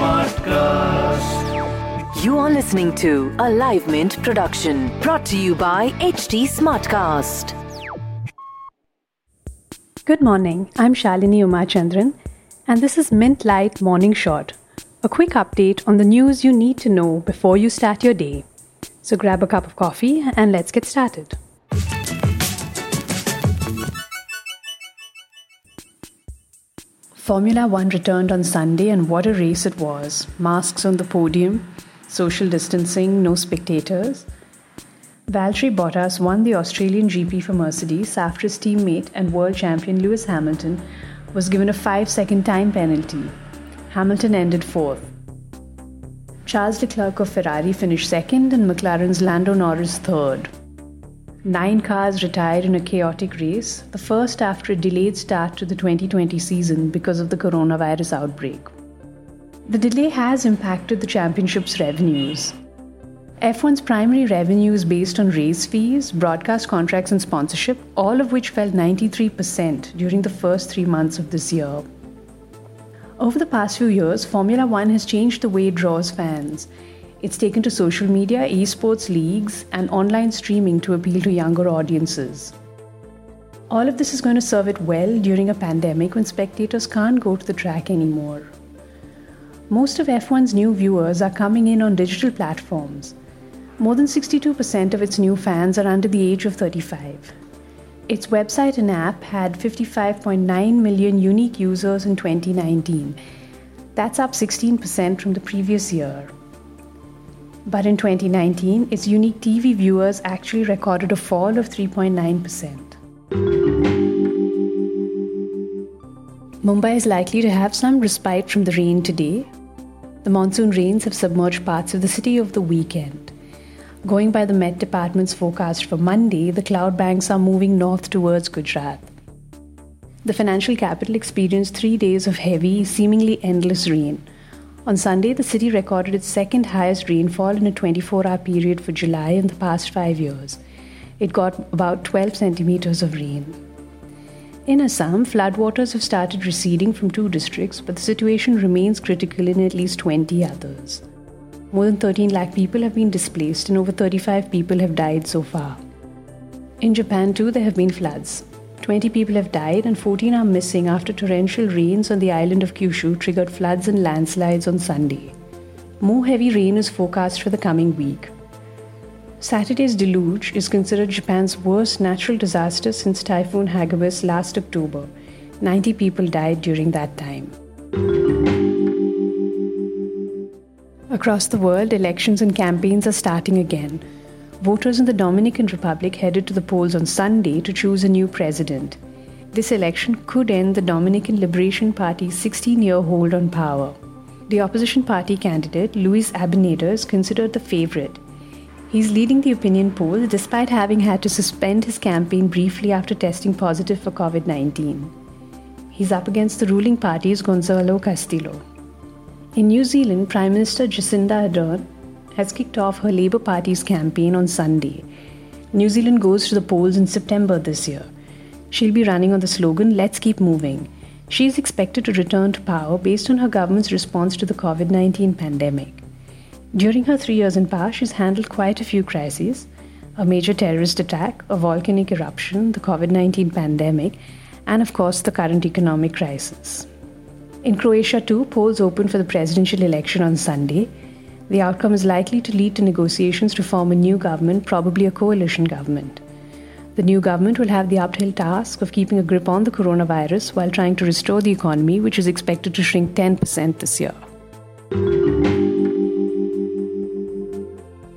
Smartcast. You are listening to a Live Mint production brought to you by HT Smartcast. Good morning. I'm Shalini Umachandran, and this is Mint Light Morning Shot. a quick update on the news you need to know before you start your day. So grab a cup of coffee and let's get started. Formula One returned on Sunday, and what a race it was! Masks on the podium, social distancing, no spectators. Valtteri Bottas won the Austrian GP for Mercedes after his teammate and world champion Lewis Hamilton was given a 5 second time penalty. Hamilton ended fourth. Charles Leclerc of Ferrari finished second and McLaren's Lando Norris third. Nine cars retired in a chaotic race, the first after a delayed start to the 2020 season because of the coronavirus outbreak. The delay has impacted the championship's revenues. F1's primary revenue is based on race fees, broadcast contracts, and sponsorship, all of which fell 93% during the first three months of this year. Over the past few years, Formula One has changed the way it draws fans. It's taken to social media, esports leagues, and online streaming to appeal to younger audiences. All of this is going to serve it well during a pandemic when spectators can't go to the track anymore. Most of F1's new viewers are coming in on digital platforms. More than 62% of its new fans are under the age of 35. Its website and app had 55.9 million unique users in 2019. That's up 16% from the previous year. But in 2019, its unique TV viewers actually recorded a fall of 3.9%. Mumbai is likely to have some respite from the rain today. The monsoon rains have submerged parts of the city over the weekend. Going by the Met Department's forecast for Monday, the cloud banks are moving north towards Gujarat. The financial capital experienced three days of heavy, seemingly endless rain. On Sunday, the city recorded its second highest rainfall in a 24 hour period for July in the past five years. It got about 12 centimeters of rain. In Assam, floodwaters have started receding from two districts, but the situation remains critical in at least 20 others. More than 13 lakh people have been displaced and over 35 people have died so far. In Japan, too, there have been floods. 20 people have died and 14 are missing after torrential rains on the island of Kyushu triggered floods and landslides on Sunday. More heavy rain is forecast for the coming week. Saturday's deluge is considered Japan's worst natural disaster since Typhoon Hagibis last October. 90 people died during that time. Across the world, elections and campaigns are starting again. Voters in the Dominican Republic headed to the polls on Sunday to choose a new president. This election could end the Dominican Liberation Party's 16 year hold on power. The opposition party candidate, Luis Abinader, is considered the favorite. He's leading the opinion polls despite having had to suspend his campaign briefly after testing positive for COVID 19. He's up against the ruling party's Gonzalo Castillo. In New Zealand, Prime Minister Jacinda Ardern has kicked off her Labour Party's campaign on Sunday. New Zealand goes to the polls in September this year. She'll be running on the slogan Let's Keep Moving. She is expected to return to power based on her government's response to the COVID 19 pandemic. During her three years in power, she's handled quite a few crises a major terrorist attack, a volcanic eruption, the COVID 19 pandemic, and of course, the current economic crisis. In Croatia, too, polls open for the presidential election on Sunday. The outcome is likely to lead to negotiations to form a new government, probably a coalition government. The new government will have the uphill task of keeping a grip on the coronavirus while trying to restore the economy, which is expected to shrink 10% this year.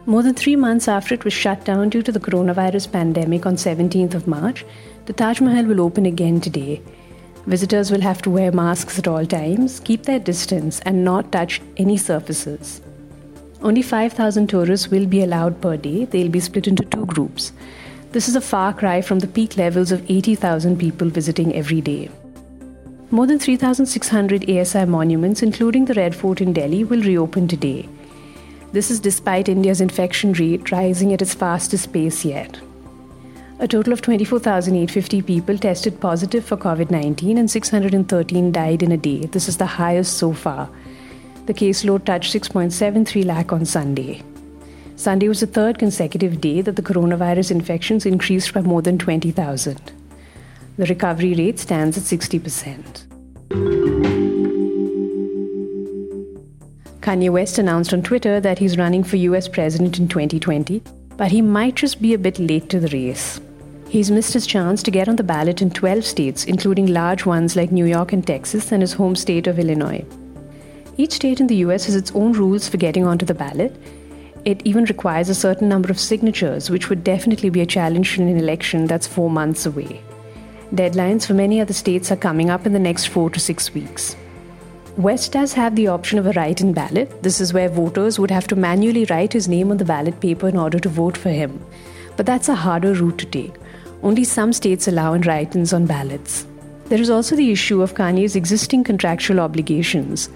More than three months after it was shut down due to the coronavirus pandemic on 17th of March, the Taj Mahal will open again today. Visitors will have to wear masks at all times, keep their distance, and not touch any surfaces. Only 5,000 tourists will be allowed per day. They'll be split into two groups. This is a far cry from the peak levels of 80,000 people visiting every day. More than 3,600 ASI monuments, including the Red Fort in Delhi, will reopen today. This is despite India's infection rate rising at its fastest pace yet. A total of 24,850 people tested positive for COVID 19 and 613 died in a day. This is the highest so far. The caseload touched 6.73 lakh on Sunday. Sunday was the third consecutive day that the coronavirus infections increased by more than 20,000. The recovery rate stands at 60%. Kanye West announced on Twitter that he's running for US president in 2020, but he might just be a bit late to the race. He's missed his chance to get on the ballot in 12 states, including large ones like New York and Texas, and his home state of Illinois. Each state in the US has its own rules for getting onto the ballot. It even requires a certain number of signatures, which would definitely be a challenge in an election that's four months away. Deadlines for many other states are coming up in the next four to six weeks. West does have the option of a write in ballot. This is where voters would have to manually write his name on the ballot paper in order to vote for him. But that's a harder route to take. Only some states allow write ins on ballots. There is also the issue of Kanye's existing contractual obligations.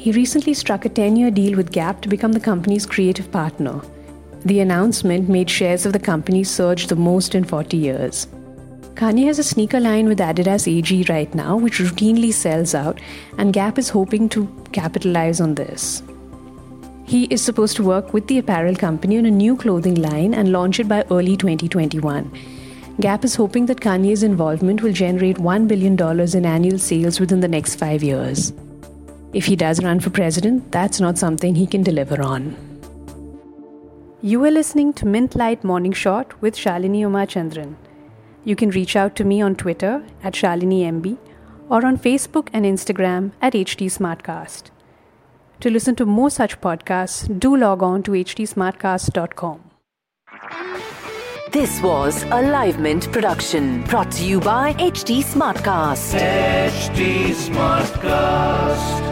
He recently struck a 10 year deal with Gap to become the company's creative partner. The announcement made shares of the company surge the most in 40 years. Kanye has a sneaker line with Adidas AG right now, which routinely sells out, and Gap is hoping to capitalize on this. He is supposed to work with the apparel company on a new clothing line and launch it by early 2021. Gap is hoping that Kanye's involvement will generate $1 billion in annual sales within the next five years. If he does run for president, that's not something he can deliver on. You are listening to Mint Light Morning Shot with Shalini Uma Chandran. You can reach out to me on Twitter at ShaliniMB or on Facebook and Instagram at HT Smartcast. To listen to more such podcasts, do log on to htsmartcast.com. This was a Live Mint production brought to you by HT Smartcast. HT Smartcast.